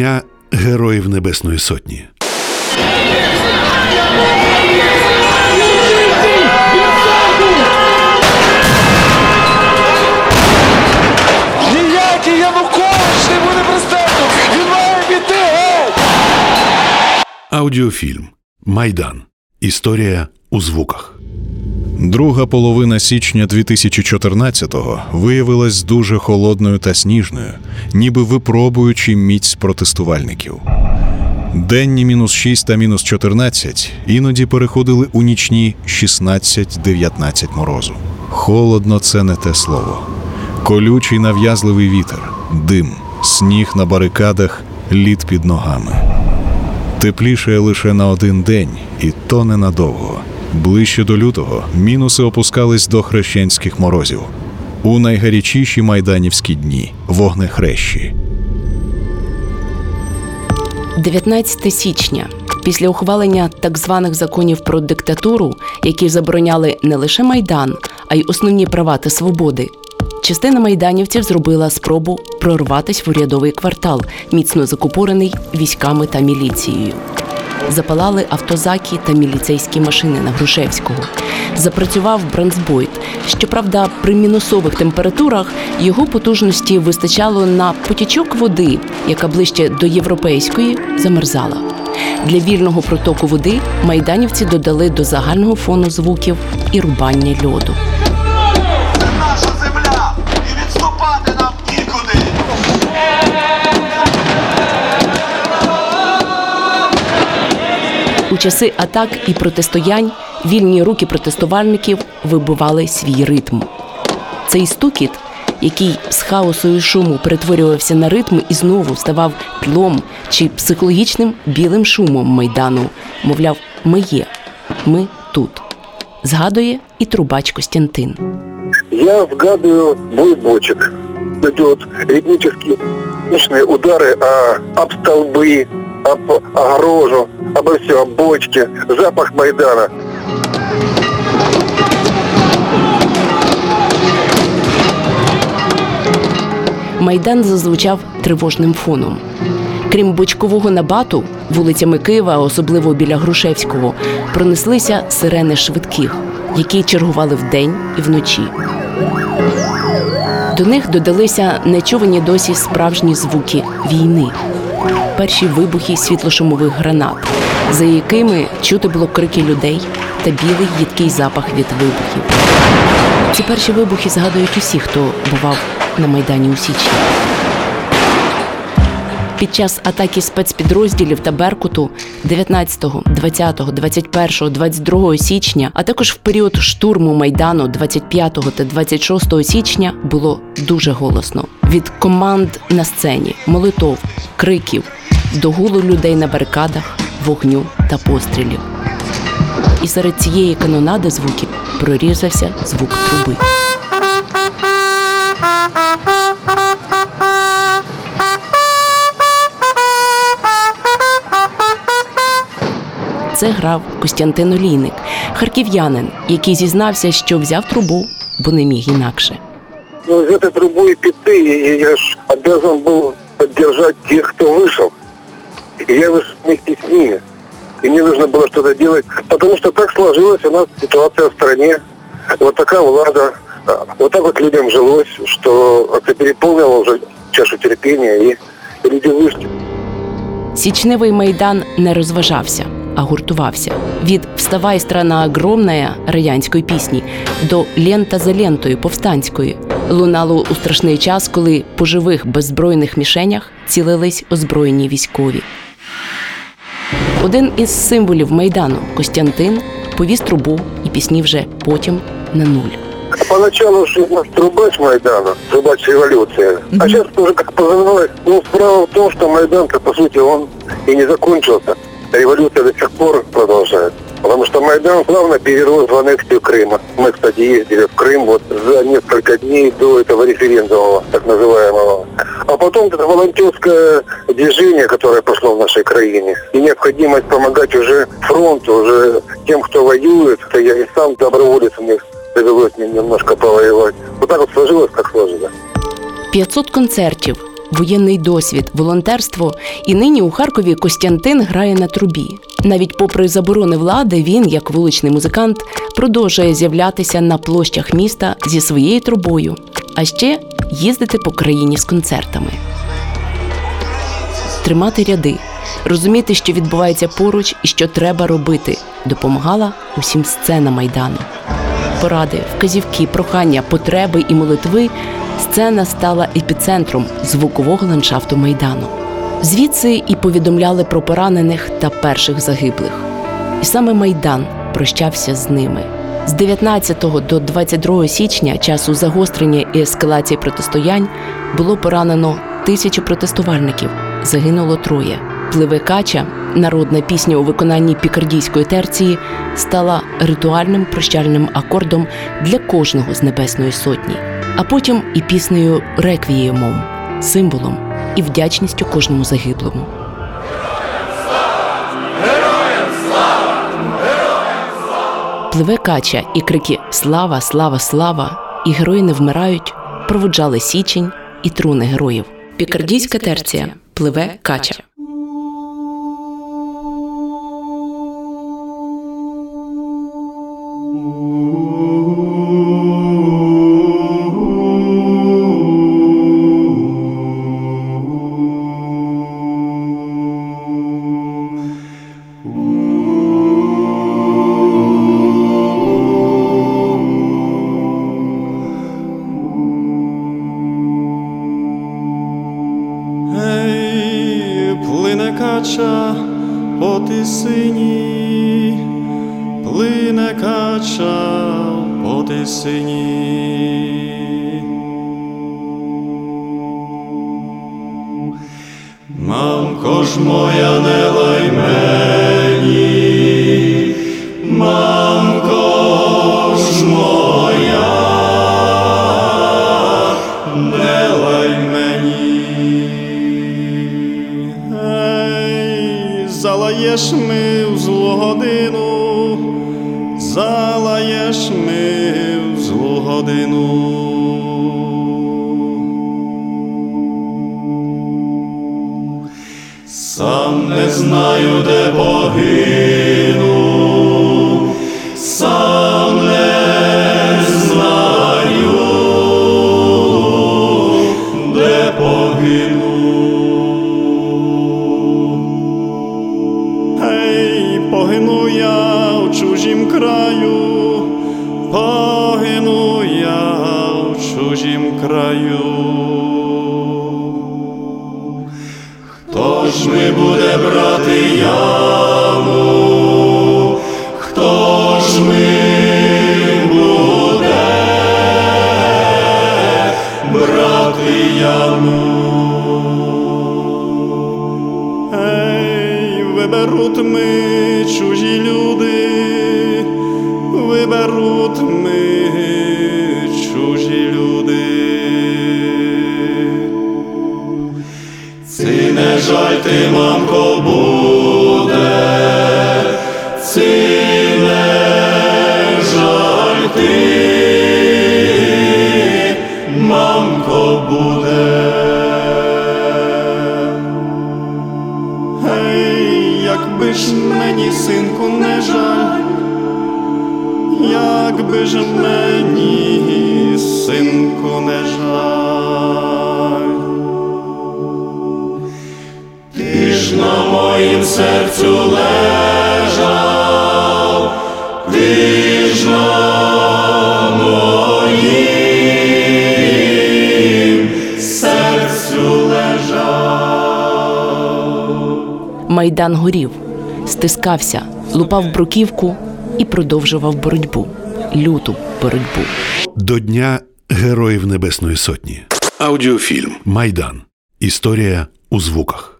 Дня Героїв Небесної Сотні. Ніякий Янукович не буде президентом! Він має піти! Аудіофільм Майдан. Історія у звуках. Друга половина січня 2014-го виявилась дуже холодною та сніжною, ніби випробуючи міць протестувальників. Денні мінус 6 та мінус 14 іноді переходили у нічні 16-19 морозу. Холодно це не те слово. Колючий нав'язливий вітер, дим, сніг на барикадах, лід під ногами. Тепліше лише на один день, і то ненадовго. Ближче до лютого мінуси опускались до хрещенських морозів. У найгарячіші майданівські дні вогнехрещі. 19 січня. Після ухвалення так званих законів про диктатуру, які забороняли не лише майдан, а й основні права та свободи. Частина майданівців зробила спробу прорватися в урядовий квартал, міцно закупорений військами та міліцією. Запалали автозаки та міліцейські машини на Грушевського. Запрацював бронзбойт. Щоправда, при мінусових температурах його потужності вистачало на потічок води, яка ближче до європейської замерзала. Для вільного протоку води майданівці додали до загального фону звуків і рубання льоду. часи атак і протистоянь вільні руки протестувальників вибивали свій ритм. Цей стукіт, який з хаосу і шуму перетворювався на ритм і знову ставав тлом чи психологічним білим шумом майдану, мовляв, ми є, ми тут. Згадує і трубач Костянтин. Я вгадываю бой бочек. Эти вот ритмические мощные удары о, об столбы, об огорожу, обо все, об бочки, запах Майдана. Майдан зазвучав тривожним фоном. Крім бочкового набату, вулицями Києва, особливо біля Грушевського, пронеслися сирени швидких, які чергували вдень і вночі. До них додалися нечувані досі справжні звуки війни, перші вибухи світлошумових гранат, за якими чути було крики людей та білий їдкий запах від вибухів. Ці перші вибухи згадують усі, хто бував на майдані у січні. Під час атаки спецпідрозділів та Беркуту 19, 20, 21, 22 січня, а також в період штурму майдану 25 та 26 січня було дуже голосно. Від команд на сцені, молитов, криків, до гулу людей на барикадах, вогню та пострілів. І серед цієї канонади звуків прорізався звук труби. Це грав Костянтин Олійник, харків'янин, який зізнався, що взяв трубу, бо не міг інакше. Ну, из этой трубы и пяты, и я ж обязан был поддержать тех, кто вышел. И я вышел вместе с ними. И мне нужно было что-то делать, потому что так сложилась у нас ситуация в стране. Вот такая влада. А, Вот так вот людям жилось, что это переполнило уже чашу терпения, и, и люди вышли. Січневий майдан не розважався, а гуртувався. Від Вставай, страна огромная радянської пісні до Лента за лентою повстанської лунало у страшний час, коли по живих беззбройних мішенях цілились озброєні військові. Один із символів майдану Костянтин повіз трубу і пісні вже потім на нуль. Поначалу же у нас трубач Майдана, трубач революции. А сейчас уже как позывной. Ну, справа в том, что Майдан-то, по сути, он и не закончился. Революция до сих пор продолжается. Потому что Майдан плавно перерос в аннексию Крыма. Мы, кстати, ездили в Крым вот за несколько дней до этого референдума, так называемого. А потом это волонтерское движение, которое пошло в нашей краине. И необходимость помогать уже фронту, уже тем, кто воюет. Это я и сам доброволец, мне довелось немножко повоевать. Вот так вот сложилось, как сложилось. 500 концертів, воєнний досвід, волонтерство. І нині у Харкові Костянтин грає на трубі. Навіть попри заборони влади, він, як вуличний музикант, продовжує з'являтися на площах міста зі своєю трубою, а ще їздити по країні з концертами. Тримати ряди, розуміти, що відбувається поруч і що треба робити, допомагала усім сцена майдану. Поради, вказівки, прохання, потреби і молитви сцена стала епіцентром звукового ландшафту майдану. Звідси і повідомляли про поранених та перших загиблих. І саме майдан прощався з ними. З 19 до 22 січня, часу загострення і ескалації протистоянь, було поранено тисячі протестувальників, загинуло троє. Пливе кача, народна пісня у виконанні пікардійської терції, стала ритуальним прощальним акордом для кожного з Небесної Сотні, а потім і піснею реквіємом, символом і вдячністю кожному загиблому. Пливе кача і крики Слава, слава, слава! І герої не вмирають, проводжали січень і труни героїв. Пікардійська терція пливе кача. Тисині, плине кача по тисині. Мамко ж моя не лай мені, мамко ж моя, не лай мені. Ей, залаєш ми Сам не знаю, де погину, сам не знаю, де погину. Ми буде брати яму? Хто ж ми буде брати? Ей, виберуть ми чужі люди, виберуть ми Жаль ти, мамко, буде, серцю лежав, на моїм серцю лежав. Майдан горів, стискався, лупав бруківку і продовжував боротьбу, люту боротьбу. До Дня Героїв Небесної Сотні. Аудіофільм. Майдан. Історія у звуках.